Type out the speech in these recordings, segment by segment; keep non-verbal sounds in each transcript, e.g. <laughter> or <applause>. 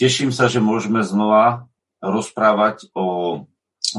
Teším sa, že môžeme znova rozprávať o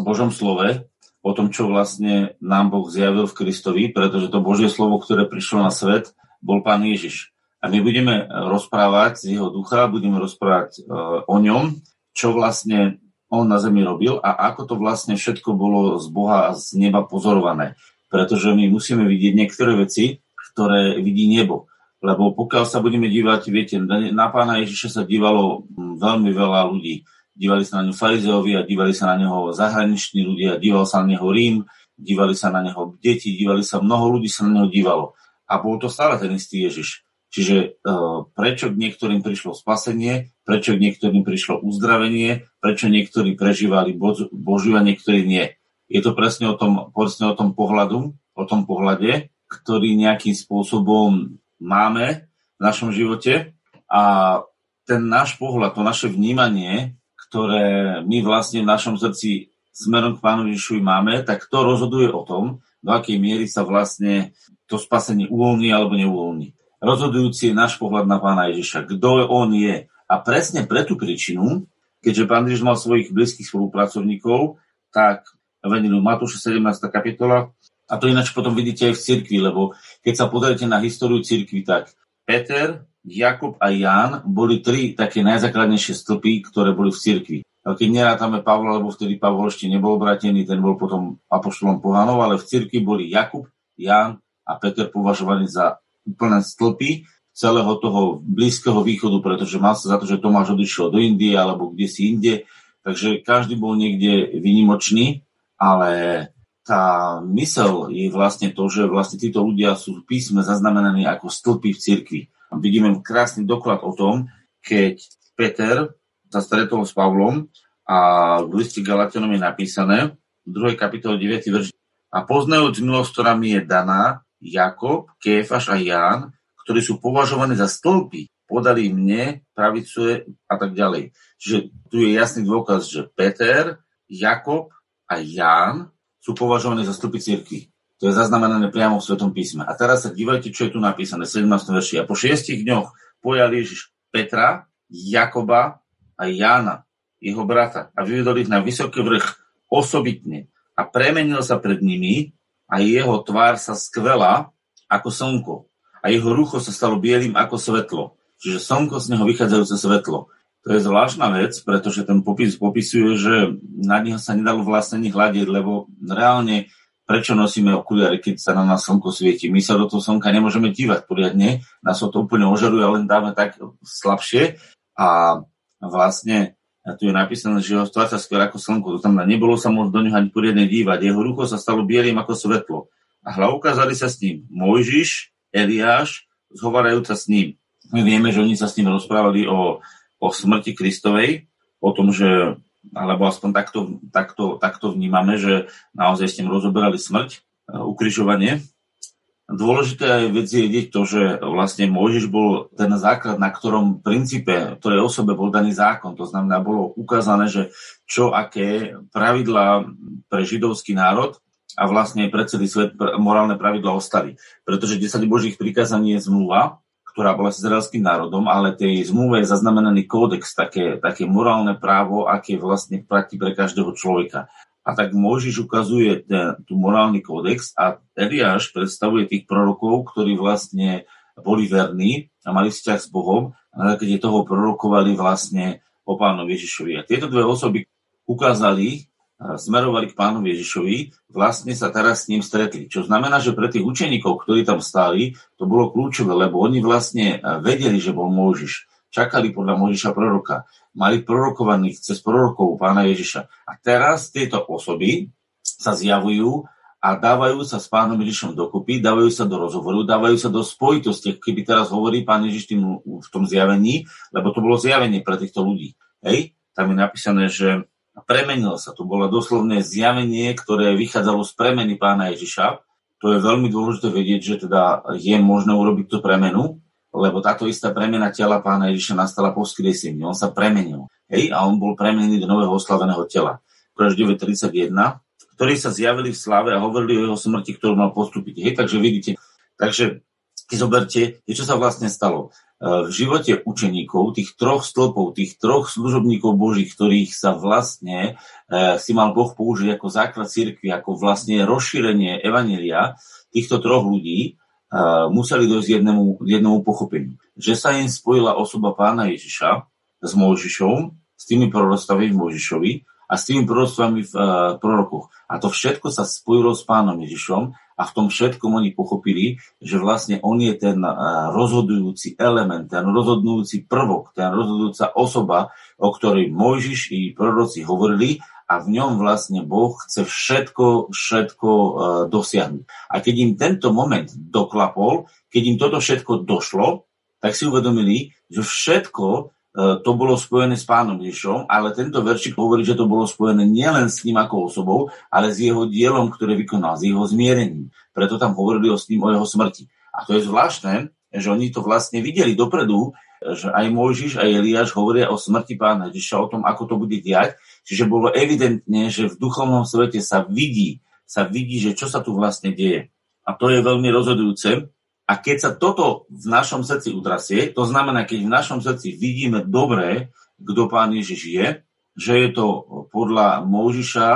Božom slove, o tom, čo vlastne nám Boh zjavil v Kristovi, pretože to Božie slovo, ktoré prišlo na svet, bol Pán Ježiš. A my budeme rozprávať z jeho ducha, budeme rozprávať e, o ňom, čo vlastne on na zemi robil a ako to vlastne všetko bolo z Boha a z neba pozorované. Pretože my musíme vidieť niektoré veci, ktoré vidí nebo. Lebo pokiaľ sa budeme dívať, viete, na pána Ježiša sa dívalo veľmi veľa ľudí. Dívali sa na neho farizeovi a dívali sa na neho zahraniční ľudia, díval sa na neho Rím, dívali sa na neho deti, dívali sa, mnoho ľudí sa na neho dívalo. A bol to stále ten istý Ježiš. Čiže uh, prečo k niektorým prišlo spasenie, prečo k niektorým prišlo uzdravenie, prečo niektorí prežívali Božiu a niektorí nie. Je to presne o tom, presne o tom pohľadu, o tom pohľade, ktorý nejakým spôsobom máme v našom živote a ten náš pohľad, to naše vnímanie, ktoré my vlastne v našom srdci smerom k Pánu Ježišovi máme, tak to rozhoduje o tom, do akej miery sa vlastne to spasenie uvoľní alebo neuvoľní rozhodujúci je náš pohľad na pána Ježiša. Kto on je. A presne pre tú príčinu, keďže pán Ježiš mal svojich blízkych spolupracovníkov, tak venil Matúša 17. kapitola, a to ináč potom vidíte aj v cirkvi, lebo keď sa pozriete na históriu cirkvi, tak Peter, Jakub a Ján boli tri také najzákladnejšie stĺpy, ktoré boli v cirkvi. Keď nerátame Pavla, lebo vtedy Pavol ešte nebol obratený, ten bol potom apoštolom pohanov, ale v cirkvi boli Jakub, Ján a Peter považovaní za úplné stĺpy celého toho Blízkeho východu, pretože mal sa za to, že Tomáš odišiel do Indie alebo kde si inde, takže každý bol niekde vynimočný, ale tá mysel je vlastne to, že vlastne títo ľudia sú v písme zaznamenaní ako stĺpy v cirkvi. Vidíme krásny doklad o tom, keď Peter sa stretol s Pavlom a v liste Galatianom je napísané v 2. kapitole 9. verš a poznajúc milosť, ktorá mi je daná, Jakob, Kéfaš a Ján, ktorí sú považovaní za stĺpy, podali mne pravicu a tak ďalej. Čiže tu je jasný dôkaz, že Peter, Jakob a Ján sú považovaní za stĺpy cirkvi. To je zaznamenané priamo v Svetom písme. A teraz sa dívajte, čo je tu napísané, 17. verši. A po šiestich dňoch pojal Ježiš Petra, Jakoba a Jána, jeho brata, a vyvedol ich na vysoký vrch osobitne a premenil sa pred nimi a jeho tvár sa skvela ako slnko a jeho rucho sa stalo bielým ako svetlo. Čiže slnko z neho vychádzajúce svetlo. To je zvláštna vec, pretože ten popis popisuje, že na neho sa nedalo vlastne ani hľadiť, lebo reálne prečo nosíme okuliare, keď sa na nás slnko svieti. My sa do toho slnka nemôžeme dívať poriadne, nás to úplne ožaruje, len dáme tak slabšie a vlastne a tu je napísané, že jeho tvár sa skôr ako slnko. To znamená, nebolo sa môcť do neho ani poriadne dívať. Jeho rucho sa stalo bielým ako svetlo. A hla ukázali sa s ním Mojžiš, Eliáš, zhovarajúca s ním. My vieme, že oni sa s ním rozprávali o, o smrti Kristovej, o tom, že, alebo aspoň takto, takto, takto vnímame, že naozaj s ním rozoberali smrť, e, ukrižovanie Dôležité vec je to, že vlastne Mojžiš bol ten základ, na ktorom princípe, ktorej osobe bol daný zákon. To znamená, bolo ukázané, že čo, aké pravidlá pre židovský národ a vlastne pre celý svet morálne pravidla ostali. Pretože 10 božích prikázaní je zmluva, ktorá bola s izraelským národom, ale tej zmluve je zaznamenaný kódex, také, také morálne právo, aké vlastne platí pre každého človeka. A tak Mojžiš ukazuje ten, tú morálny kódex a Eliáš predstavuje tých prorokov, ktorí vlastne boli verní a mali vzťah s Bohom a na základe toho prorokovali vlastne o pánovi Ježišovi. A tieto dve osoby ukázali, smerovali k pánovi Ježišovi, vlastne sa teraz s ním stretli. Čo znamená, že pre tých učeníkov, ktorí tam stáli, to bolo kľúčové, lebo oni vlastne vedeli, že bol Mojžiš čakali podľa Mojžiša proroka. Mali prorokovaných cez prorokov pána Ježiša. A teraz tieto osoby sa zjavujú a dávajú sa s pánom Ježišom dokupy, dávajú sa do rozhovoru, dávajú sa do spojitosti, keby teraz hovorí pán Ježiš tým, v tom zjavení, lebo to bolo zjavenie pre týchto ľudí. Hej? Tam je napísané, že premenil sa. To bolo doslovné zjavenie, ktoré vychádzalo z premeny pána Ježiša. To je veľmi dôležité vedieť, že teda je možné urobiť tú premenu, lebo táto istá premena tela pána Ježiša nastala po skriesení. On sa premenil. Hej, a on bol premenený do nového oslaveného tela. Kož 9.31, ktorí sa zjavili v slave a hovorili o jeho smrti, ktorú mal postúpiť. Hej, takže vidíte, takže zoberte, čo sa vlastne stalo. V živote učeníkov, tých troch stĺpov, tých troch služobníkov Božích, ktorých sa vlastne si mal Boh použiť ako základ cirkvi, ako vlastne rozšírenie Evanelia týchto troch ľudí, museli dojsť jednému, jednému pochopeniu. Že sa im spojila osoba pána Ježiša s Mojžišom, s tými prorostvami v Mojžišovi a s tými prorostvami v prorokoch. A to všetko sa spojilo s pánom Ježišom a v tom všetkom oni pochopili, že vlastne on je ten rozhodujúci element, ten rozhodujúci prvok, ten rozhodujúca osoba, o ktorej Mojžiš i proroci hovorili a v ňom vlastne Boh chce všetko, všetko uh, dosiahnuť. A keď im tento moment doklapol, keď im toto všetko došlo, tak si uvedomili, že všetko E, to bolo spojené s pánom Ježišom, ale tento veršik hovorí, že to bolo spojené nielen s ním ako osobou, ale s jeho dielom, ktoré vykonal, s jeho zmierením. Preto tam hovorili o s ním o jeho smrti. A to je zvláštne, že oni to vlastne videli dopredu, že aj Mojžiš, aj Eliáš hovoria o smrti pána Ježiša, o tom, ako to bude diať. Čiže bolo evidentné, že v duchovnom svete sa vidí, sa vidí, že čo sa tu vlastne deje. A to je veľmi rozhodujúce, a keď sa toto v našom srdci utrasie, to znamená, keď v našom srdci vidíme dobre, kto Pán Ježiš je, že je to podľa Moužiša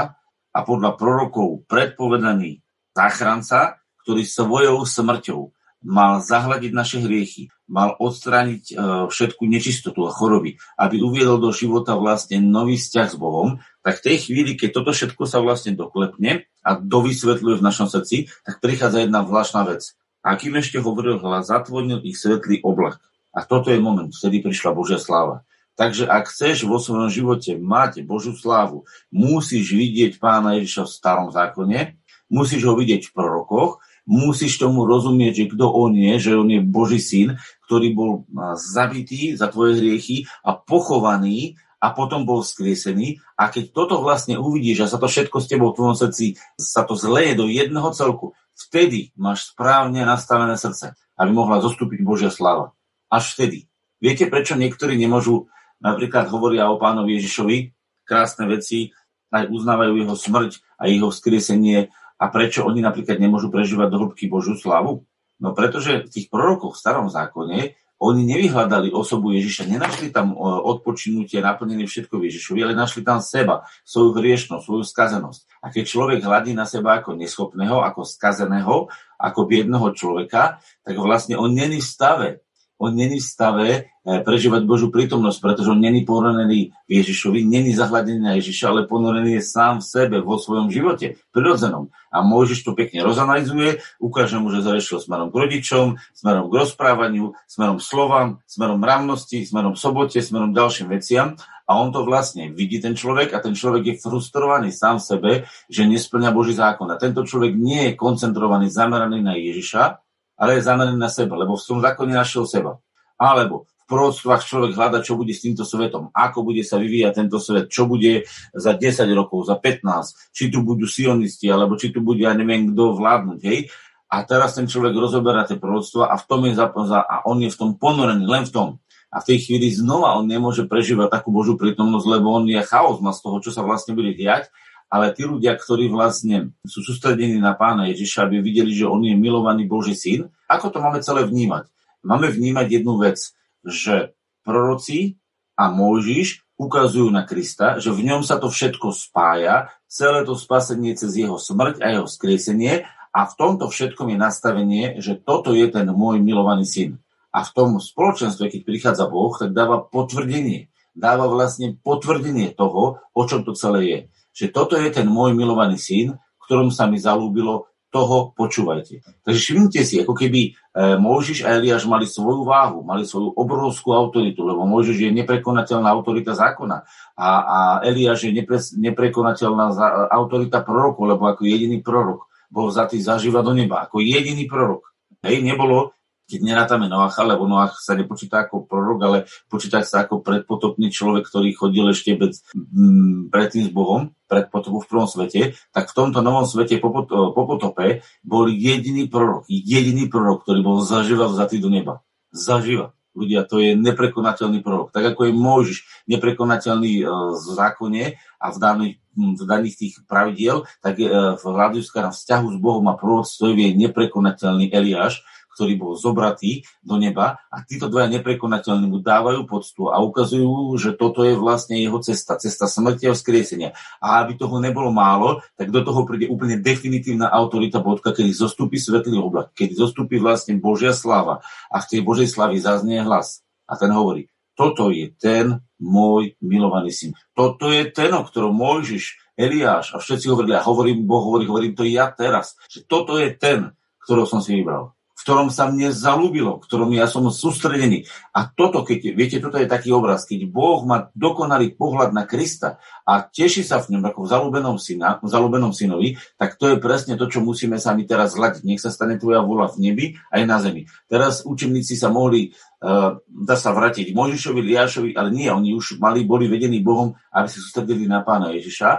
a podľa prorokov predpovedaný záchranca, ktorý svojou smrťou mal zahľadiť naše hriechy, mal odstrániť e, všetku nečistotu a choroby, aby uviedol do života vlastne nový vzťah s Bohom, tak v tej chvíli, keď toto všetko sa vlastne doklepne a dovysvetľuje v našom srdci, tak prichádza jedna zvláštna vec. A kým ešte hovoril hlas, zatvoril ich svetlý oblak. A toto je moment, vtedy prišla Božia sláva. Takže ak chceš vo svojom živote mať Božú slávu, musíš vidieť pána Ježiša v starom zákone, musíš ho vidieť v prorokoch, musíš tomu rozumieť, že kto on je, že on je Boží syn, ktorý bol zabitý za tvoje hriechy a pochovaný a potom bol skriesený. A keď toto vlastne uvidíš a sa to všetko s tebou v tvojom srdci sa to zleje do jedného celku, Vtedy máš správne nastavené srdce, aby mohla zostúpiť Božia sláva. Až vtedy. Viete, prečo niektorí nemôžu, napríklad hovoria o pánovi Ježišovi, krásne veci, aj uznávajú jeho smrť a jeho vzkriesenie a prečo oni napríklad nemôžu prežívať do hĺbky Božiu slavu? No pretože v tých prorokoch v starom zákone oni nevyhľadali osobu Ježiša, nenašli tam e, odpočinutie, naplnenie všetko Ježišovi, ale našli tam seba, svoju hriešnosť, svoju skazenosť. A keď človek hľadí na seba ako neschopného, ako skazeného, ako biedného človeka, tak vlastne on není v stave on není v stave e, prežívať Božú prítomnosť, pretože on není ponorený v Ježišovi, není zahladený na Ježiša, ale ponorený je sám v sebe, vo svojom živote, prirodzenom. A Mojžiš to pekne rozanalizuje, ukáže mu, že zarešiel smerom k rodičom, smerom k rozprávaniu, smerom k slovám, smerom mravnosti, smerom sobote, smerom ďalším veciam. A on to vlastne vidí, ten človek, a ten človek je frustrovaný sám v sebe, že nesplňa Boží zákon. A tento človek nie je koncentrovaný, zameraný na Ježiša, ale je zameraný na seba, lebo v tom zákone našiel seba. Alebo v prorodstvách človek hľada, čo bude s týmto svetom, ako bude sa vyvíjať tento svet, čo bude za 10 rokov, za 15, či tu budú sionisti, alebo či tu bude, ja neviem, kto vládnuť, hej. A teraz ten človek rozoberá tie proroctva a v tom je zapoza, a on je v tom ponorený, len v tom. A v tej chvíli znova on nemôže prežívať takú Božú prítomnosť, lebo on je chaos má z toho, čo sa vlastne bude diať ale tí ľudia, ktorí vlastne sú sústredení na pána Ježiša, aby videli, že on je milovaný Boží syn, ako to máme celé vnímať? Máme vnímať jednu vec, že proroci a Mojžiš ukazujú na Krista, že v ňom sa to všetko spája, celé to spasenie cez jeho smrť a jeho skriesenie a v tomto všetkom je nastavenie, že toto je ten môj milovaný syn. A v tom spoločenstve, keď prichádza Boh, tak dáva potvrdenie. Dáva vlastne potvrdenie toho, o čom to celé je že toto je ten môj milovaný syn, ktorom sa mi zalúbilo, toho počúvajte. Takže všimnite si, ako keby e, Mojžiš a Eliáš mali svoju váhu, mali svoju obrovskú autoritu, lebo Mojžiš je neprekonateľná autorita zákona a, a Eliáš je nepre, neprekonateľná za, autorita proroku, lebo ako jediný prorok bol vzatý zaživa do neba, ako jediný prorok. Hej, nebolo keď nerátame Noacha, lebo Noach sa nepočíta ako prorok, ale počíta sa ako predpotopný človek, ktorý chodil ešte bez, m, predtým s Bohom, pred potopu v prvom svete, tak v tomto novom svete po, po potope bol jediný prorok, jediný prorok, ktorý bol zaživa vzatý do neba. Zaživa. Ľudia, to je neprekonateľný prorok. Tak ako je Mojžiš neprekonateľný e, v zákone a v daných, v daných tých pravidiel, tak e, v hľadisku na vzťahu s Bohom a proroctve je neprekonateľný Eliáš, ktorý bol zobratý do neba a títo dvaja neprekonateľní mu dávajú poctu a ukazujú, že toto je vlastne jeho cesta, cesta smrti a vzkriesenia. A aby toho nebolo málo, tak do toho príde úplne definitívna autorita bodka, kedy zostúpi svetlý oblak, keď zostúpi vlastne Božia sláva a v tej Božej slavy zaznie hlas. A ten hovorí, toto je ten môj milovaný syn. Toto je ten, o ktorom Mojžiš, Eliáš a všetci hovorili, a hovorím, Boh hovorí, hovorím to ja teraz, že toto je ten, ktorého som si vybral ktorom sa mne zalúbilo, ktorom ja som sústredený. A toto, keď, viete, toto je taký obraz, keď Boh má dokonalý pohľad na Krista a teší sa v ňom ako v zalúbenom, syna, v zalúbenom synovi, tak to je presne to, čo musíme sa my teraz zladiť. Nech sa stane tvoja vola v nebi aj na zemi. Teraz učeníci sa mohli uh, dá sa vrátiť Možišovi, Liášovi, ale nie, oni už mali, boli vedení Bohom, aby sa sústredili na pána Ježiša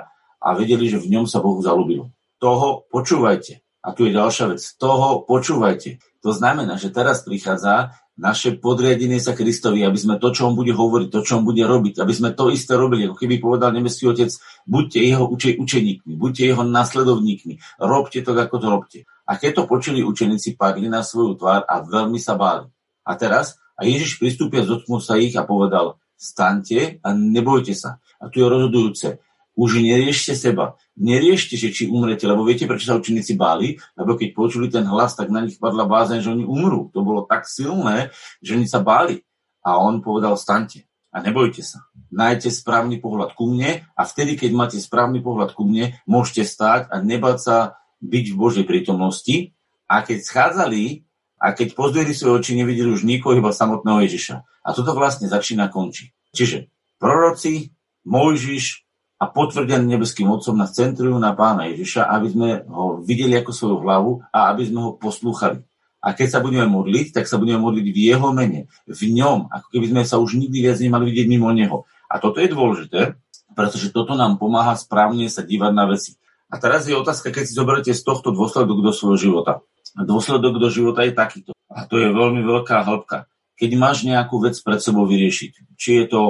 a vedeli, že v ňom sa Bohu zalúbilo. Toho počúvajte. A tu je ďalšia vec. Toho počúvajte. To znamená, že teraz prichádza naše podriadenie sa Kristovi, aby sme to, čo on bude hovoriť, to, čo on bude robiť, aby sme to isté robili, ako keby povedal nebeský otec, buďte jeho uče, učeníkmi, buďte jeho nasledovníkmi, robte to, ako to robte. A keď to počuli učeníci, padli na svoju tvár a veľmi sa báli. A teraz, a Ježiš pristúpia, zotknul sa ich a povedal, staňte a nebojte sa. A tu je rozhodujúce. Už neriešte seba. Neriešte, že či umrete, lebo viete, prečo sa učeníci báli? Lebo keď počuli ten hlas, tak na nich padla bázeň, že oni umrú. To bolo tak silné, že oni sa báli. A on povedal, stante a nebojte sa. Najte správny pohľad ku mne a vtedy, keď máte správny pohľad ku mne, môžete stáť a nebať sa byť v Božej prítomnosti. A keď schádzali a keď pozdvihli svoje oči, nevideli už nikoho, iba samotného Ježiša. A toto vlastne začína končiť. Čiže proroci, Mojžiš, a potvrdený nebeským Otcom na centrujú na pána Ježiša, aby sme ho videli ako svoju hlavu a aby sme ho poslúchali. A keď sa budeme modliť, tak sa budeme modliť v jeho mene, v ňom, ako keby sme sa už nikdy viac nemali vidieť mimo neho. A toto je dôležité, pretože toto nám pomáha správne sa dívať na veci. A teraz je otázka, keď si zoberiete z tohto dôsledok do svojho života. Dôsledok do života je takýto. A to je veľmi veľká hĺbka. Keď máš nejakú vec pred sebou vyriešiť, či je to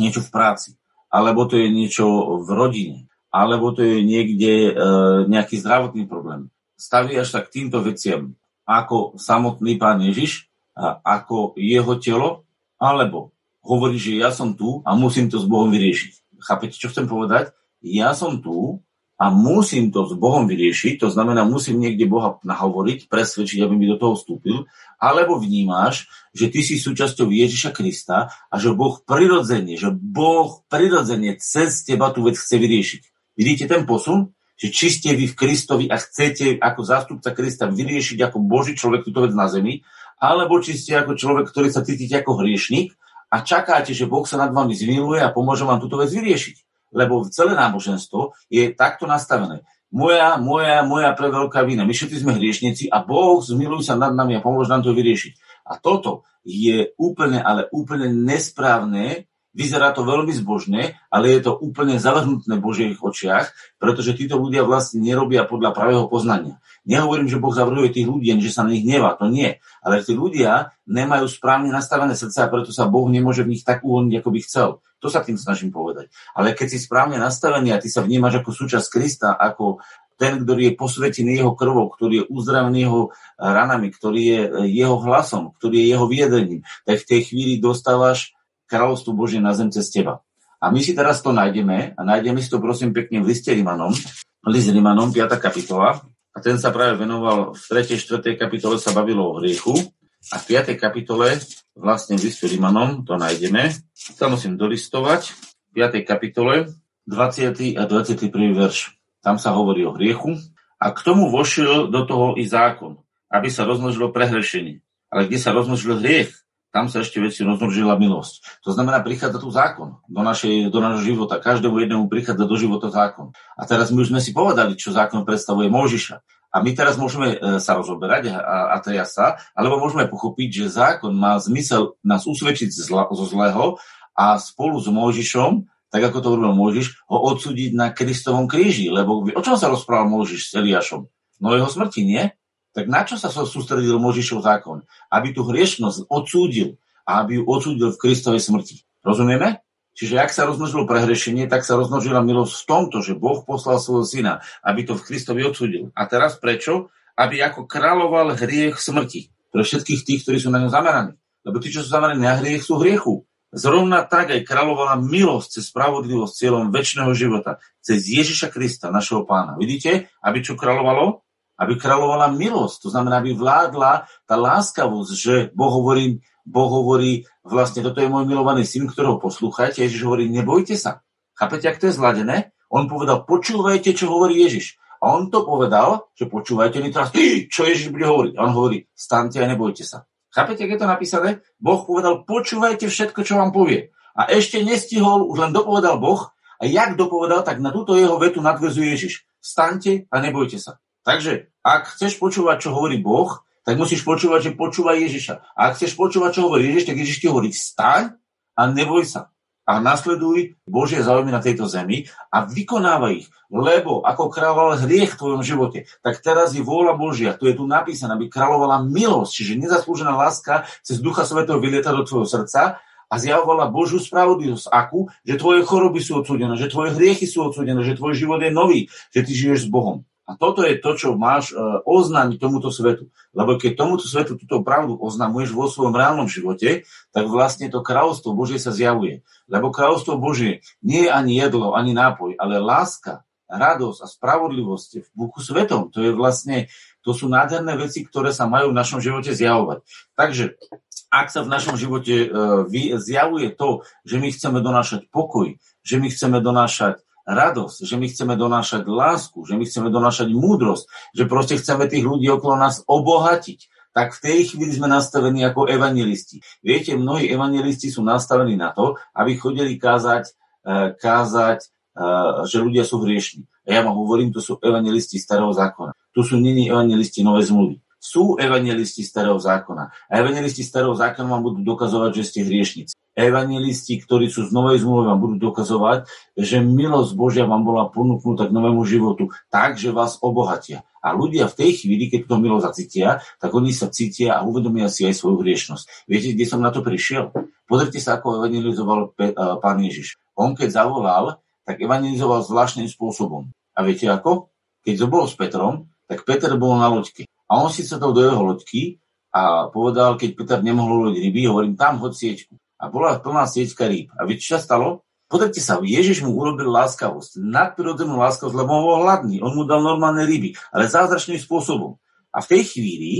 niečo v práci, alebo to je niečo v rodine, alebo to je niekde e, nejaký zdravotný problém. Staviaš sa k týmto veciam ako samotný pán Ježiš, a ako jeho telo, alebo hovorí, že ja som tu a musím to s Bohom vyriešiť. Chápete, čo chcem povedať? Ja som tu a musím to s Bohom vyriešiť, to znamená, musím niekde Boha nahovoriť, presvedčiť, aby mi do toho vstúpil, alebo vnímáš, že ty si súčasťou Ježiša Krista a že Boh prirodzene, že Boh prirodzene cez teba tú vec chce vyriešiť. Vidíte ten posun? Že či ste vy v Kristovi a chcete ako zástupca Krista vyriešiť ako Boží človek túto vec na zemi, alebo či ste ako človek, ktorý sa cítite ako hriešnik a čakáte, že Boh sa nad vami zmiluje a pomôže vám túto vec vyriešiť lebo celé náboženstvo je takto nastavené. Moja, moja, moja preveľká vina. My všetci sme hriešnici a Boh zmiluj sa nad nami a pomôže nám to vyriešiť. A toto je úplne, ale úplne nesprávne Vyzerá to veľmi zbožne, ale je to úplne zavrhnutné v Božích očiach, pretože títo ľudia vlastne nerobia podľa pravého poznania. Nehovorím, že Boh zavrhuje tých ľudí, že sa na nich nevá, to nie. Ale tí ľudia nemajú správne nastavené srdce a preto sa Boh nemôže v nich tak uvoľniť, ako by chcel. To sa tým snažím povedať. Ale keď si správne nastavený a ty sa vnímaš ako súčasť Krista, ako ten, ktorý je posvetený jeho krvou, ktorý je uzdravený jeho ranami, ktorý je jeho hlasom, ktorý je jeho vyjadrením, tak v tej chvíli dostávaš kráľovstvo Božie na zem cez teba. A my si teraz to nájdeme a nájdeme si to prosím pekne v liste Rimanom, list Rimanom, 5. kapitola. A ten sa práve venoval, v 3. 4. kapitole sa bavilo o hriechu a v 5. kapitole vlastne v listu Rimanom to nájdeme. To musím dolistovať. V 5. kapitole 20. a 21. verš. Tam sa hovorí o hriechu a k tomu vošiel do toho i zákon, aby sa rozmnožilo prehrešenie. Ale kde sa rozmnožil hriech, tam sa ešte väčšie rozmnožila milosť. To znamená, prichádza tu zákon do, našej, do nášho života. Každému jednému prichádza do života zákon. A teraz my už sme si povedali, čo zákon predstavuje Možiša. A my teraz môžeme e, sa rozoberať a, a teda sa, alebo môžeme pochopiť, že zákon má zmysel nás usvedčiť zo zlého a spolu s Možišom, tak ako to urobil Možiš, ho odsúdiť na Kristovom kríži. Lebo o čom sa rozprával Možiš s Eliášom? No jeho smrti, nie? Tak na čo sa sústredil Možišov zákon? Aby tú hriešnosť odsúdil a aby ju odsúdil v Kristovej smrti. Rozumieme? Čiže ak sa rozmnožilo prehrešenie, tak sa rozmnožila milosť v tomto, že Boh poslal svojho syna, aby to v Kristovi odsúdil. A teraz prečo? Aby ako kráľoval hriech smrti. pre všetkých tých, ktorí sú na ňom zameraní. Lebo tí, čo sú zameraní na hriech, sú hriechu. Zrovna tak aj kráľovala milosť cez spravodlivosť cieľom väčšného života, cez Ježiša Krista, našeho pána. Vidíte, aby čo kráľovalo? Aby kráľovala milosť, to znamená, aby vládla tá láskavosť, že Boh hovorí, boh hovorí vlastne, toto je môj milovaný syn, ktorého poslúchajte, Ježiš hovorí, nebojte sa. Chápete, ak to je zladené? On povedal, počúvajte, čo hovorí Ježiš. A on to povedal, že počúvajte, my teraz, čo Ježiš bude hovoriť. A on hovorí, stante a nebojte sa. Chápete, keď je to napísané? Boh povedal, počúvajte všetko, čo vám povie. A ešte nestihol, už len dopovedal Boh, a jak dopovedal, tak na túto jeho vetu nadvezuje Ježiš. Staňte a nebojte sa. Takže, ak chceš počúvať, čo hovorí Boh, tak musíš počúvať, že počúvaj Ježiša. A ak chceš počúvať, čo hovorí Ježiš, tak Ježiš ti hovorí, staň a neboj sa a nasleduj Božie záujmy na tejto zemi a vykonávaj ich. Lebo ako kráľoval hriech v tvojom živote, tak teraz je vôľa Božia, tu je tu napísané, aby kráľovala milosť, čiže nezaslúžená láska cez Ducha Svetého vylieta do tvojho srdca a zjavovala Božiu spravodlivosť. Akú? Že tvoje choroby sú odsúdené, že tvoje hriechy sú odsúdené, že tvoj život je nový, že ty žiješ s Bohom. A toto je to, čo máš e, oznámiť tomuto svetu. Lebo keď tomuto svetu túto pravdu oznamuješ vo svojom reálnom živote, tak vlastne to kráľovstvo Božie sa zjavuje. Lebo kráľovstvo Božie nie je ani jedlo, ani nápoj, ale láska, radosť a spravodlivosť v Buchu svetom. To je vlastne, to sú nádherné veci, ktoré sa majú v našom živote zjavovať. Takže ak sa v našom živote uh, zjavuje to, že my chceme donášať pokoj, že my chceme donášať radosť, že my chceme donášať lásku, že my chceme donášať múdrosť, že proste chceme tých ľudí okolo nás obohatiť, tak v tej chvíli sme nastavení ako evangelisti. Viete, mnohí evangelisti sú nastavení na to, aby chodili kázať, eh, kázať eh, že ľudia sú hriešni. A ja vám hovorím, to sú evangelisti starého zákona. Tu sú není evangelisti novej zmluvy sú evangelisti starého zákona. A evangelisti starého zákona vám budú dokazovať, že ste hriešnici. Evangelisti, ktorí sú z novej zmluvy, vám budú dokazovať, že milosť Božia vám bola ponúknutá k novému životu tak, že vás obohatia. A ľudia v tej chvíli, keď to milosť zacítia, tak oni sa cítia a uvedomia si aj svoju hriešnosť. Viete, kde som na to prišiel? Pozrite sa, ako evangelizoval pán Ježiš. On keď zavolal, tak evangelizoval zvláštnym spôsobom. A viete ako? Keď to bol s Petrom, tak Peter bol na loďke. A on si sadol do jeho loďky a povedal, keď Peter nemohol loviť ryby, hovorím, tam hoď sieťku. A bola plná sieťka rýb. A viete, čo sa stalo? Pozrite sa, Ježiš mu urobil láskavosť, nadprirodzenú láskavosť, lebo bol hladný. On mu dal normálne ryby, ale zázračným spôsobom. A v tej chvíli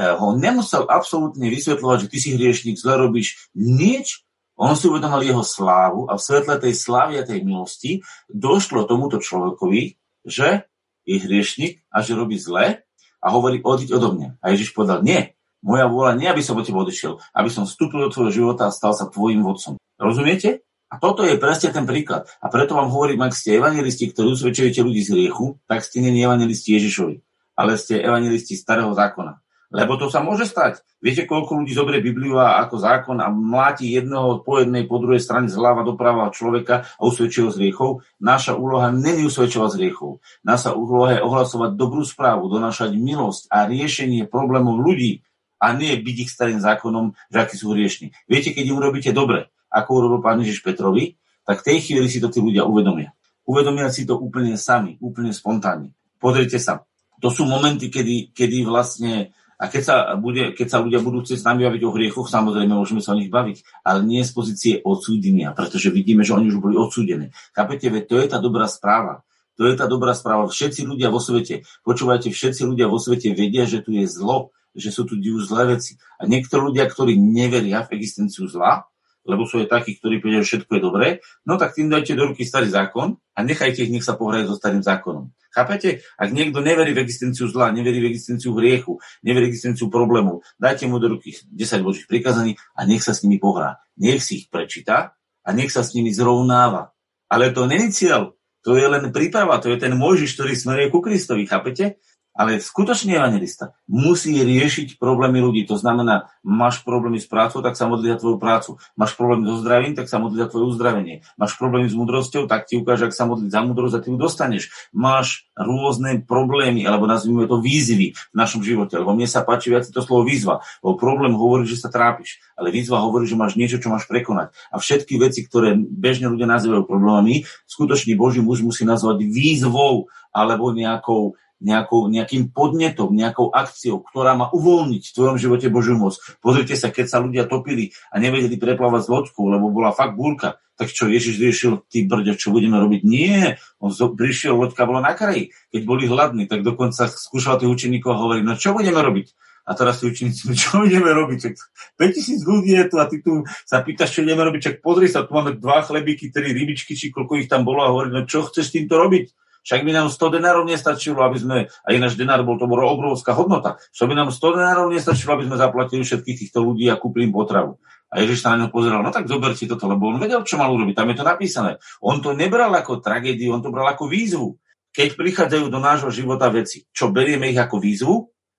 eh, ho nemusel absolútne vysvetľovať, že ty si hriešnik, zle robíš nič. On si uvedomil jeho slávu a v svetle tej slávy a tej milosti došlo tomuto človekovi, že je hriešnik a že robí zle a hovorí, odiť odo mňa. A Ježiš povedal, nie, moja vôľa nie, aby som od teba odišiel, aby som vstúpil do tvojho života a stal sa tvojim vodcom. Rozumiete? A toto je presne ten príklad. A preto vám hovorím, ak ste evangelisti, ktorí usvedčujete ľudí z hriechu, tak ste nie evangelisti Ježišovi, ale ste evangelisti starého zákona. Lebo to sa môže stať. Viete, koľko ľudí zoberie Bibliu ako zákon a mláti jedného po jednej, po druhej strane zľava doprava človeka a usvedčuje z riechov? Naša úloha není usvedčovať z riechov. Naša úloha je ohlasovať dobrú správu, donášať milosť a riešenie problémov ľudí a nie byť ich starým zákonom, že akí sú hriešni. Viete, keď im robíte dobre, ako urobil pán Ježiš Petrovi, tak v tej chvíli si to tí ľudia uvedomia. Uvedomia si to úplne sami, úplne spontánne. Pozrite sa, to sú momenty, kedy, kedy vlastne a keď sa, bude, keď sa ľudia budú chcieť s nami baviť o hriechoch, samozrejme môžeme sa o nich baviť, ale nie z pozície odsúdenia, pretože vidíme, že oni už boli odsúdení. Chápete, veď to je tá dobrá správa. To je tá dobrá správa. Všetci ľudia vo svete, počúvajte, všetci ľudia vo svete vedia, že tu je zlo, že sú tu divu zlé veci. A niektorí ľudia, ktorí neveria v existenciu zla, lebo sú aj takí, ktorí povedia, že všetko je dobré, no tak tým dajte do ruky starý zákon a nechajte ich, nech sa pohrajú so starým zákonom. Chápete? Ak niekto neverí v existenciu zla, neverí v existenciu hriechu, neverí v existenciu problémov, dajte mu do ruky 10 božích prikazaní a nech sa s nimi pohrá. Nech si ich prečíta a nech sa s nimi zrovnáva. Ale to není cieľ. To je len príprava, to je ten Mojžiš, ktorý smeruje ku Kristovi, chápete? Ale skutočný evangelista musí riešiť problémy ľudí. To znamená, máš problémy s prácou, tak sa modli za tvoju prácu. Máš problémy so zdravím, tak sa modli za tvoje uzdravenie. Máš problémy s múdrosťou, tak ti ukáže, ak sa modliť za múdrosť a ty ju dostaneš. Máš rôzne problémy, alebo nazvime to výzvy v našom živote. Lebo mne sa páči viac to slovo výzva. Lebo problém hovorí, že sa trápiš. Ale výzva hovorí, že máš niečo, čo máš prekonať. A všetky veci, ktoré bežne ľudia nazývajú problémami, skutočný Boží muž musí nazvať výzvou alebo nejakou nejakou, nejakým podnetom, nejakou akciou, ktorá má uvoľniť v tvojom živote Božiu moc. Pozrite sa, keď sa ľudia topili a nevedeli preplávať s loďkou, lebo bola fakt búrka, tak čo Ježiš riešil, ty brďo, čo budeme robiť? Nie, on prišiel, loďka bola na kraji. Keď boli hladní, tak dokonca skúšal tých učeníkov a hovorí, no čo budeme robiť? A teraz si učeníci, <laughs> čo ideme robiť? Čak 5000 ľudí je tu a ty tu sa pýtaš, čo ideme robiť. Čak pozri sa, tu máme dva chlebíky, tri rybičky, či koľko ich tam bolo a hovorí, no čo chceš týmto robiť? Však by nám 100 denárov nestačilo, aby sme, a ináč denár bol, to bola obrovská hodnota, čo by nám 100 denárov nestačilo, aby sme zaplatili všetkých týchto ľudí a kúpili im potravu. A Ježiš sa na ňo pozeral, no tak zober si toto, lebo on vedel, čo mal urobiť, tam je to napísané. On to nebral ako tragédiu, on to bral ako výzvu. Keď prichádzajú do nášho života veci, čo berieme ich ako výzvu,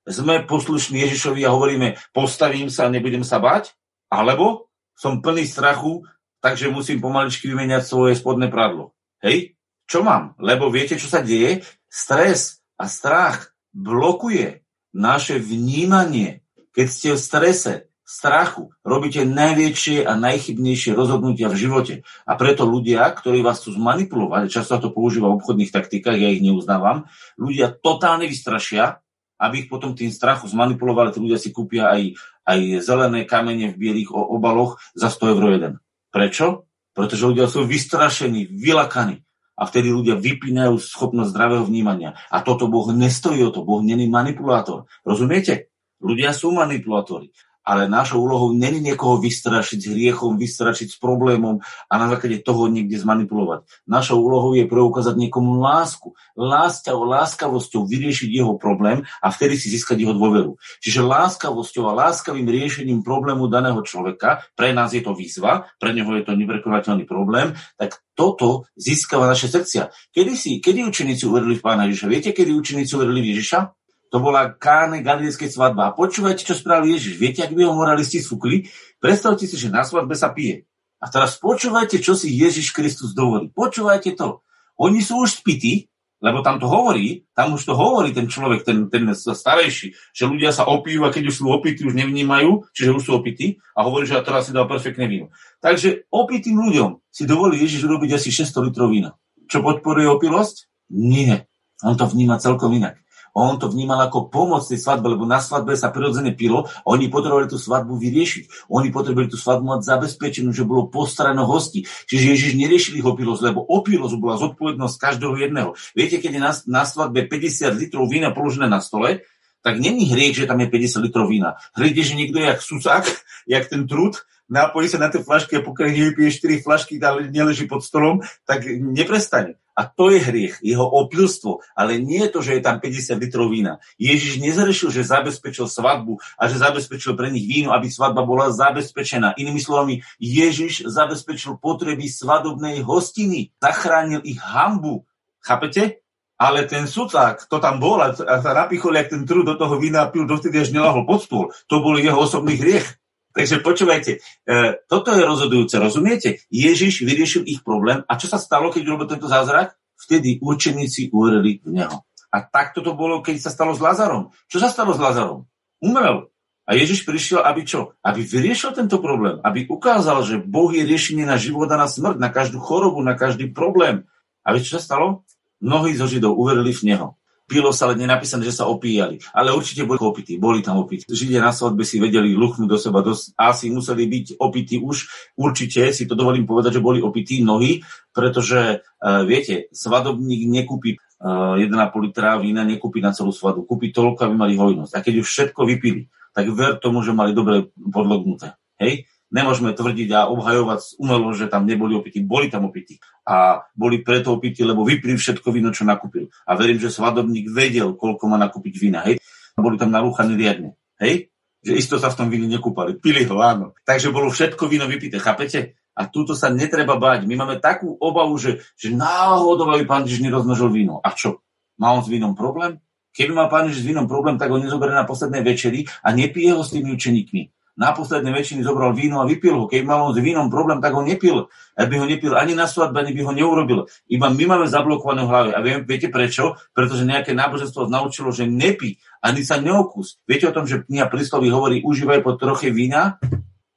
sme poslušní Ježišovi a hovoríme, postavím sa nebudem sa bať, alebo som plný strachu, takže musím pomaličky vymeniať svoje spodné pradlo. Hej? Čo mám? Lebo viete, čo sa deje? Stres a strach blokuje naše vnímanie. Keď ste v strese, strachu, robíte najväčšie a najchybnejšie rozhodnutia v živote. A preto ľudia, ktorí vás chcú zmanipulovať, často to používa v obchodných taktikách, ja ich neuznávam, ľudia totálne vystrašia, aby ich potom tým strachu zmanipulovali, tí ľudia si kúpia aj, aj zelené kamene v bielých obaloch za 100 eur jeden. Prečo? Pretože ľudia sú vystrašení, vylakaní. A vtedy ľudia vypínajú schopnosť zdravého vnímania. A toto Boh nestojí o to. Boh není manipulátor. Rozumiete? Ľudia sú manipulátori ale našou úlohou není niekoho vystrašiť s hriechom, vystrašiť s problémom a na základe toho niekde zmanipulovať. Našou úlohou je preukázať niekomu lásku. Láska, láskavosťou vyriešiť jeho problém a vtedy si získať jeho dôveru. Čiže láskavosťou a láskavým riešením problému daného človeka, pre nás je to výzva, pre neho je to neprekonateľný problém, tak toto získava naše srdcia. Kedy, si, kedy učeníci uverili v Pána Ježiša? Viete, kedy učeníci uverili v Ježiša? To bola káne galilejskej svadba. A počúvajte, čo spravil Ježiš. Viete, ak by ho moralisti sfúkli? Predstavte si, že na svadbe sa pije. A teraz počúvajte, čo si Ježiš Kristus dovolí. Počúvajte to. Oni sú už spití, lebo tam to hovorí, tam už to hovorí ten človek, ten, ten starejší, že ľudia sa opijú a keď už sú opití, už nevnímajú, čiže už sú opití a hovorí, že teraz si dal perfektné víno. Takže opitým ľuďom si dovolí Ježiš urobiť asi 600 litrov vína. Čo podporuje opilosť? Nie. On to vníma celkom inak. On to vnímal ako pomoc tej svadbe, lebo na svadbe sa prirodzene pilo oni potrebovali tú svadbu vyriešiť. Oni potrebovali tú svadbu mať zabezpečenú, že bolo postarané hostí. Čiže Ježiš neriešil ich opilosť, lebo opilosť bola zodpovednosť každého jedného. Viete, keď je na, na svadbe 50 litrov vína položené na stole, tak není hriech, že tam je 50 litrov vína. Hriech je, že niekto je jak susák, jak ten trud, napojí sa na tie flašky a pokiaľ nevypije 4 flašky, ale neleží pod stolom, tak neprestane. A to je hriech, jeho opilstvo, ale nie je to, že je tam 50 litrov vína. Ježiš nezrešil, že zabezpečil svadbu a že zabezpečil pre nich víno, aby svadba bola zabezpečená. Inými slovami, Ježiš zabezpečil potreby svadobnej hostiny, zachránil ich hambu. Chápete? Ale ten sudcák, to tam bol a sa napichol, jak ten trud do toho vína pil, dovtedy až nelahol pod stôl. To bol jeho osobný hriech. Takže počúvajte, e, toto je rozhodujúce, rozumiete? Ježiš vyriešil ich problém a čo sa stalo, keď urobil tento zázrak? Vtedy učeníci uverili v Neho. A takto to bolo, keď sa stalo s Lazarom. Čo sa stalo s Lazarom? Umrel. A Ježiš prišiel, aby čo? Aby vyriešil tento problém. Aby ukázal, že Boh je riešenie na život a na smrť, na každú chorobu, na každý problém. A viete, čo sa stalo? Mnohí zo Židov uverili v Neho pilo sa, ale nenapísané, že sa opíjali. Ale určite boli opití, boli tam opití. Židia na svadbe si vedeli luchnúť do seba, dosť, asi museli byť opití už. Určite si to dovolím povedať, že boli opití mnohí, pretože uh, viete, svadobník nekúpi uh, 1,5 litra vína, nekúpi na celú svadbu. Kúpi toľko, aby mali hojnosť. A keď už všetko vypili, tak ver tomu, že mali dobre podlognuté. Hej? Nemôžeme tvrdiť a obhajovať umelo, že tam neboli opití. Boli tam opití. A boli preto opití, lebo vypili všetko víno, čo nakúpil. A verím, že svadobník vedel, koľko má nakúpiť vína. Hej? Boli tam narúchaní riadne. Hej? Že isto sa v tom víne nekúpali. Pili ho, áno. Takže bolo všetko víno vypité, chápete? A túto sa netreba báť. My máme takú obavu, že, že náhodou aby pán Ježiš nerozmnožil víno. A čo? Má on s vínom problém? Keby má pán Ježiš s vínom problém, tak ho nezoberie na poslednej večeri a nepije ho s tými učeníkmi na posledné väčšiny zobral víno a vypil ho. Keď mal on s vínom problém, tak ho nepil. Aby ho nepil ani na svadbe, ani by ho neurobil. Iba my máme zablokované v hlave. A viem, viete prečo? Pretože nejaké náboženstvo naučilo, že nepí, ani sa neokus. Viete o tom, že kniha prísloví hovorí, užívaj po troche vína,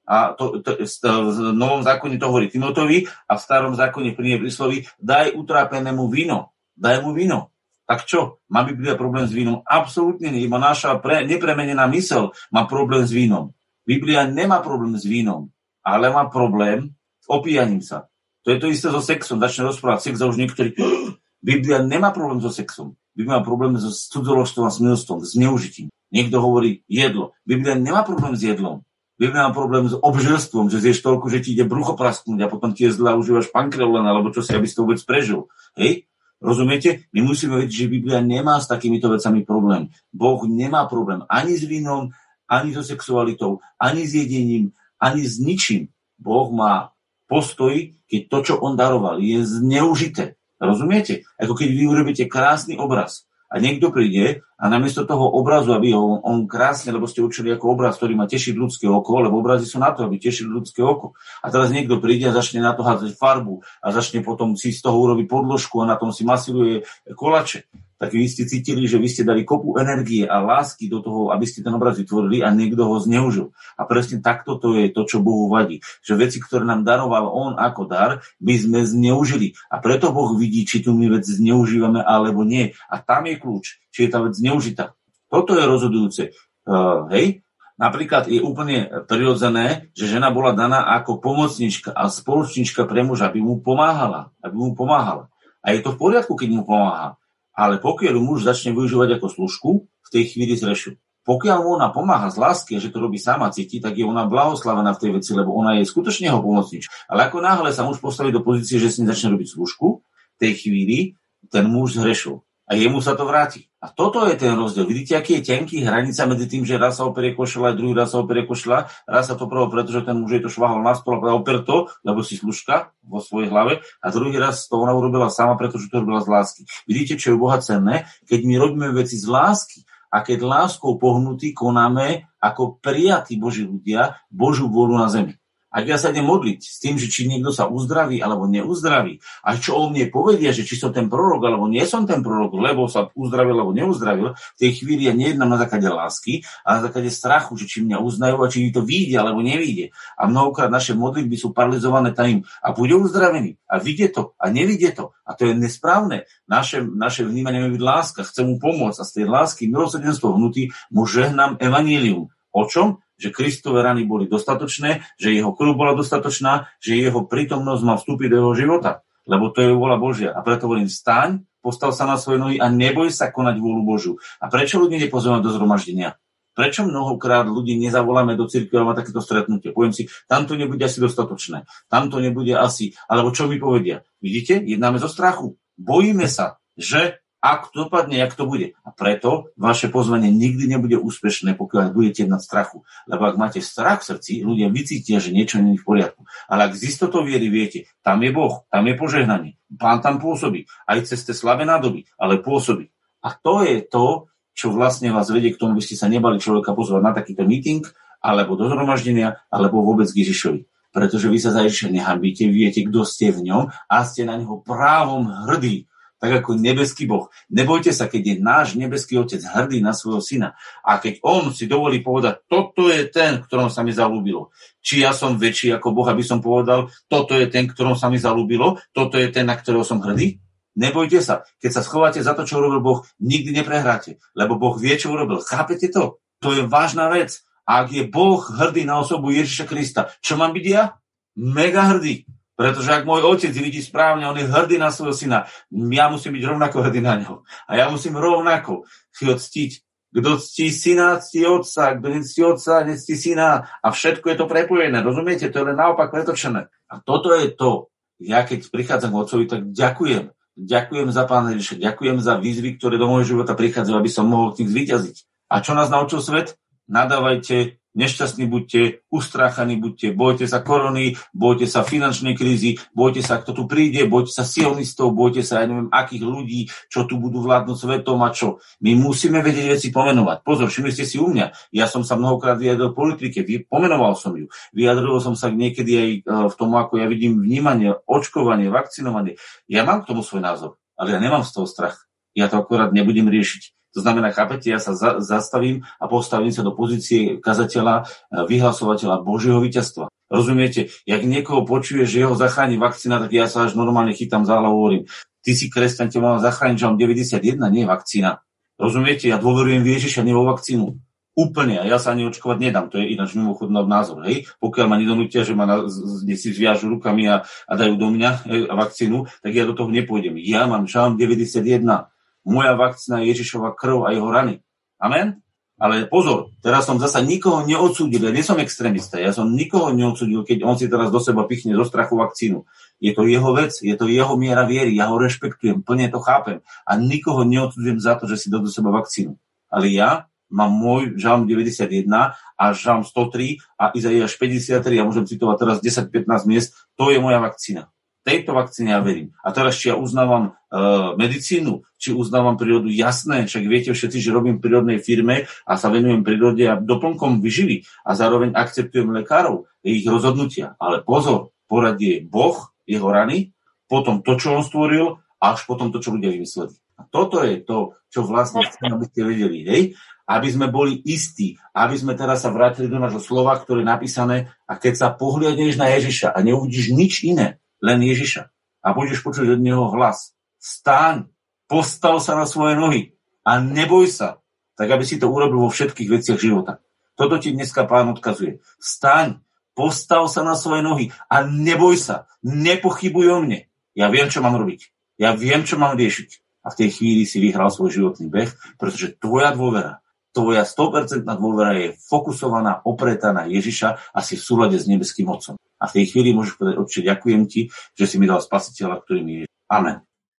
a to, to, v novom zákone to hovorí Timotovi a v starom zákone knihe prísloví, daj utrápenému víno. Daj mu víno. Tak čo? Má Biblia problém s vínom? Absolútne nie. Iba naša pre, nepremenená mysel má problém s vínom. Biblia nemá problém s vínom, ale má problém s opíjaním sa. To je to isté so sexom. Začne rozprávať sex a už niektorí... Biblia nemá problém so sexom. Biblia má problém so cudzoložstvom a smilstvom, s neužitím. Niekto hovorí jedlo. Biblia nemá problém s jedlom. Biblia má problém s obžerstvom, že zješ toľko, že ti ide brucho prasknúť a potom ti je zle a užívaš pankreolen alebo čo si, aby si to vôbec prežil. Hej? Rozumiete? My musíme vedieť, že Biblia nemá s takýmito vecami problém. Boh nemá problém ani s vínom, ani so sexualitou, ani s jedením, ani s ničím. Boh má postoj, keď to, čo on daroval, je zneužité. Rozumiete? Ako keď vy urobíte krásny obraz a niekto príde a namiesto toho obrazu, aby ho on krásne, lebo ste učili ako obraz, ktorý má tešiť ľudské oko, lebo obrazy sú na to, aby tešili ľudské oko. A teraz niekto príde a začne na to hádzať farbu a začne potom si z toho urobiť podložku a na tom si masiluje kolače tak vy ste cítili, že vy ste dali kopu energie a lásky do toho, aby ste ten obraz vytvorili a niekto ho zneužil. A presne takto to je to, čo Bohu vadí. Že veci, ktoré nám daroval On ako dar, by sme zneužili. A preto Boh vidí, či tu my vec zneužívame alebo nie. A tam je kľúč, či je tá vec zneužitá. Toto je rozhodujúce. Uh, hej? Napríklad je úplne prirodzené, že žena bola daná ako pomocnička a spoločnička pre muža, aby mu pomáhala. Aby mu pomáhala. A je to v poriadku, keď mu pomáha. Ale pokiaľ muž začne využívať ako služku, v tej chvíli zrešu. Pokiaľ mu ona pomáha z lásky, že to robí sama cíti, tak je ona blahoslavená v tej veci, lebo ona je skutočne jeho pomocnič. Ale ako náhle sa muž postaví do pozície, že si začne robiť služku, v tej chvíli ten muž zhrešil a jemu sa to vráti. A toto je ten rozdiel. Vidíte, aký je tenký hranica medzi tým, že raz sa operie košela, druhý raz sa operie košela, raz sa to prvo, pretože ten muž je to švahol na stôl a oper to, lebo si služka vo svojej hlave, a druhý raz to ona urobila sama, pretože to robila z lásky. Vidíte, čo je Boha cenné? Keď my robíme veci z lásky, a keď láskou pohnutí konáme ako prijatí Boží ľudia Božú vôľu na zemi. Ak ja sa idem modliť s tým, že či niekto sa uzdraví alebo neuzdraví, a čo o mne povedia, že či som ten prorok alebo nie som ten prorok, lebo sa uzdravil alebo neuzdravil, v tej chvíli ja nejednám na základe lásky, a na základe strachu, že či mňa uznajú a či mi to vyjde alebo nevyjde. A mnohokrát naše modlitby sú paralizované tým a bude uzdravený a vidie to a nevidie to. A to je nesprávne. Naše, naše vnímanie má byť láska, chcem mu pomôcť a z tej lásky milosrdenstvo vnútri mu žehnám evanílium. O čom? že Kristové rany boli dostatočné, že jeho krv bola dostatočná, že jeho prítomnosť má vstúpiť do jeho života. Lebo to je vôľa Božia. A preto hovorím, staň, postav sa na svoje nohy a neboj sa konať vôľu Božiu. A prečo ľudí nepozývame do zhromaždenia? Prečo mnohokrát ľudí nezavoláme do cirkvi alebo takéto stretnutie? Poviem si, tam to nebude asi dostatočné, tam to nebude asi, alebo čo mi povedia? Vidíte, jednáme zo strachu. Bojíme sa, že ak to dopadne, jak to bude. A preto vaše pozvanie nikdy nebude úspešné, pokiaľ budete na strachu. Lebo ak máte strach v srdci, ľudia vycítia, že niečo nie je v poriadku. Ale ak z istotou viery viete, tam je Boh, tam je požehnanie, Pán tam pôsobí, aj cez tie slabé nádoby, ale pôsobí. A to je to, čo vlastne vás vedie k tomu, aby ste sa nebali človeka pozvať na takýto meeting, alebo do zhromaždenia, alebo vôbec k Ježišovi. Pretože vy sa za Ježiša nehambíte, viete, kto ste v ňom a ste na neho právom hrdí tak ako nebeský Boh. Nebojte sa, keď je náš nebeský Otec hrdý na svojho syna a keď on si dovolí povedať, toto je ten, ktorom sa mi zalúbilo. Či ja som väčší ako Boh, aby som povedal, toto je ten, ktorom sa mi zalúbilo, toto je ten, na ktorého som hrdý? Nebojte sa. Keď sa schováte za to, čo urobil Boh, nikdy neprehráte, lebo Boh vie, čo urobil. Chápete to? To je vážna vec. Ak je Boh hrdý na osobu Ježiša Krista, čo mám byť ja? Mega hrdý. Pretože ak môj otec vidí správne, on je hrdý na svojho syna, ja musím byť rovnako hrdý na neho. A ja musím rovnako si ho. Kto ctí syna, ctí otca, kto nectí otca, nectí syna. A všetko je to prepojené, rozumiete? To je len naopak pretočené. A toto je to. Ja keď prichádzam k otcovi, tak ďakujem. Ďakujem za Pána Ježiša, ďakujem za výzvy, ktoré do môjho života prichádzajú, aby som mohol tým zvíťaziť. A čo nás naučil svet? Nadávajte, nešťastní buďte, ustráchaní buďte, bojte sa korony, bojte sa finančnej krízy, bojte sa, kto tu príde, bojte sa sionistov, bojte sa, ja neviem, akých ľudí, čo tu budú vládnuť svetom a čo. My musíme vedieť veci pomenovať. Pozor, všimli ste si u mňa. Ja som sa mnohokrát vyjadril politike, pomenoval som ju. Vyjadril som sa niekedy aj e, v tom, ako ja vidím vnímanie, očkovanie, vakcinovanie. Ja mám k tomu svoj názor, ale ja nemám z toho strach. Ja to akorát nebudem riešiť. To znamená, chápete, ja sa za, zastavím a postavím sa do pozície kazateľa, e, vyhlasovateľa Božieho víťazstva. Rozumiete? Jak niekoho počuje, že jeho zachráni vakcína, tak ja sa až normálne chytám za hlavu hovorím, ty si kresťan, ťa mám zachrániť, že mám 91, nie vakcína. Rozumiete? Ja dôverujem v Ježiša, nie vo vakcínu. Úplne. A ja sa ani očkovať nedám. To je ináč mimochodný názor. Hej? Pokiaľ ma nedonútia, že ma na, si zviažu rukami a, a dajú do mňa hej, vakcínu, tak ja do toho nepôjdem. Ja mám žalm 91. Moja vakcína je Ježišova krv a jeho rany. Amen? Ale pozor, teraz som zasa nikoho neodsúdil, ja nie som extrémista, ja som nikoho neodsúdil, keď on si teraz do seba pichne zo strachu vakcínu. Je to jeho vec, je to jeho miera viery, ja ho rešpektujem, plne to chápem a nikoho neodsúdzujem za to, že si do seba vakcínu. Ale ja mám môj žalm 91 a žalm 103 a Izaiáš 53, ja môžem citovať teraz 10-15 miest, to je moja vakcína tejto vakcíne ja verím. A teraz, či ja uznávam e, medicínu, či uznávam prírodu, jasné, však viete všetci, že robím prírodnej firme a sa venujem prírode a doplnkom vyživy a zároveň akceptujem lekárov, ich rozhodnutia. Ale pozor, poradie Boh, jeho rany, potom to, čo on stvoril, až potom to, čo ľudia vymysleli. A toto je to, čo vlastne chcem, aby ste vedeli, hej? Aby sme boli istí, aby sme teraz sa vrátili do nášho slova, ktoré je napísané a keď sa pohľadneš na Ježiša a neuvidíš nič iné, len Ježiša. A budeš počuť od neho hlas. Stáň, postav sa na svoje nohy a neboj sa, tak aby si to urobil vo všetkých veciach života. Toto ti dneska pán odkazuje. Staň, postav sa na svoje nohy a neboj sa, nepochybuj o mne. Ja viem, čo mám robiť. Ja viem, čo mám riešiť. A v tej chvíli si vyhral svoj životný beh, pretože tvoja dôvera, tvoja 100% dôvera je fokusovaná, opretá na Ježiša a si v súlade s nebeským Otcom. A v tej chvíli môžeš povedať, Otče, ďakujem ti, že si mi dal spasiteľa, ktorým je Amen.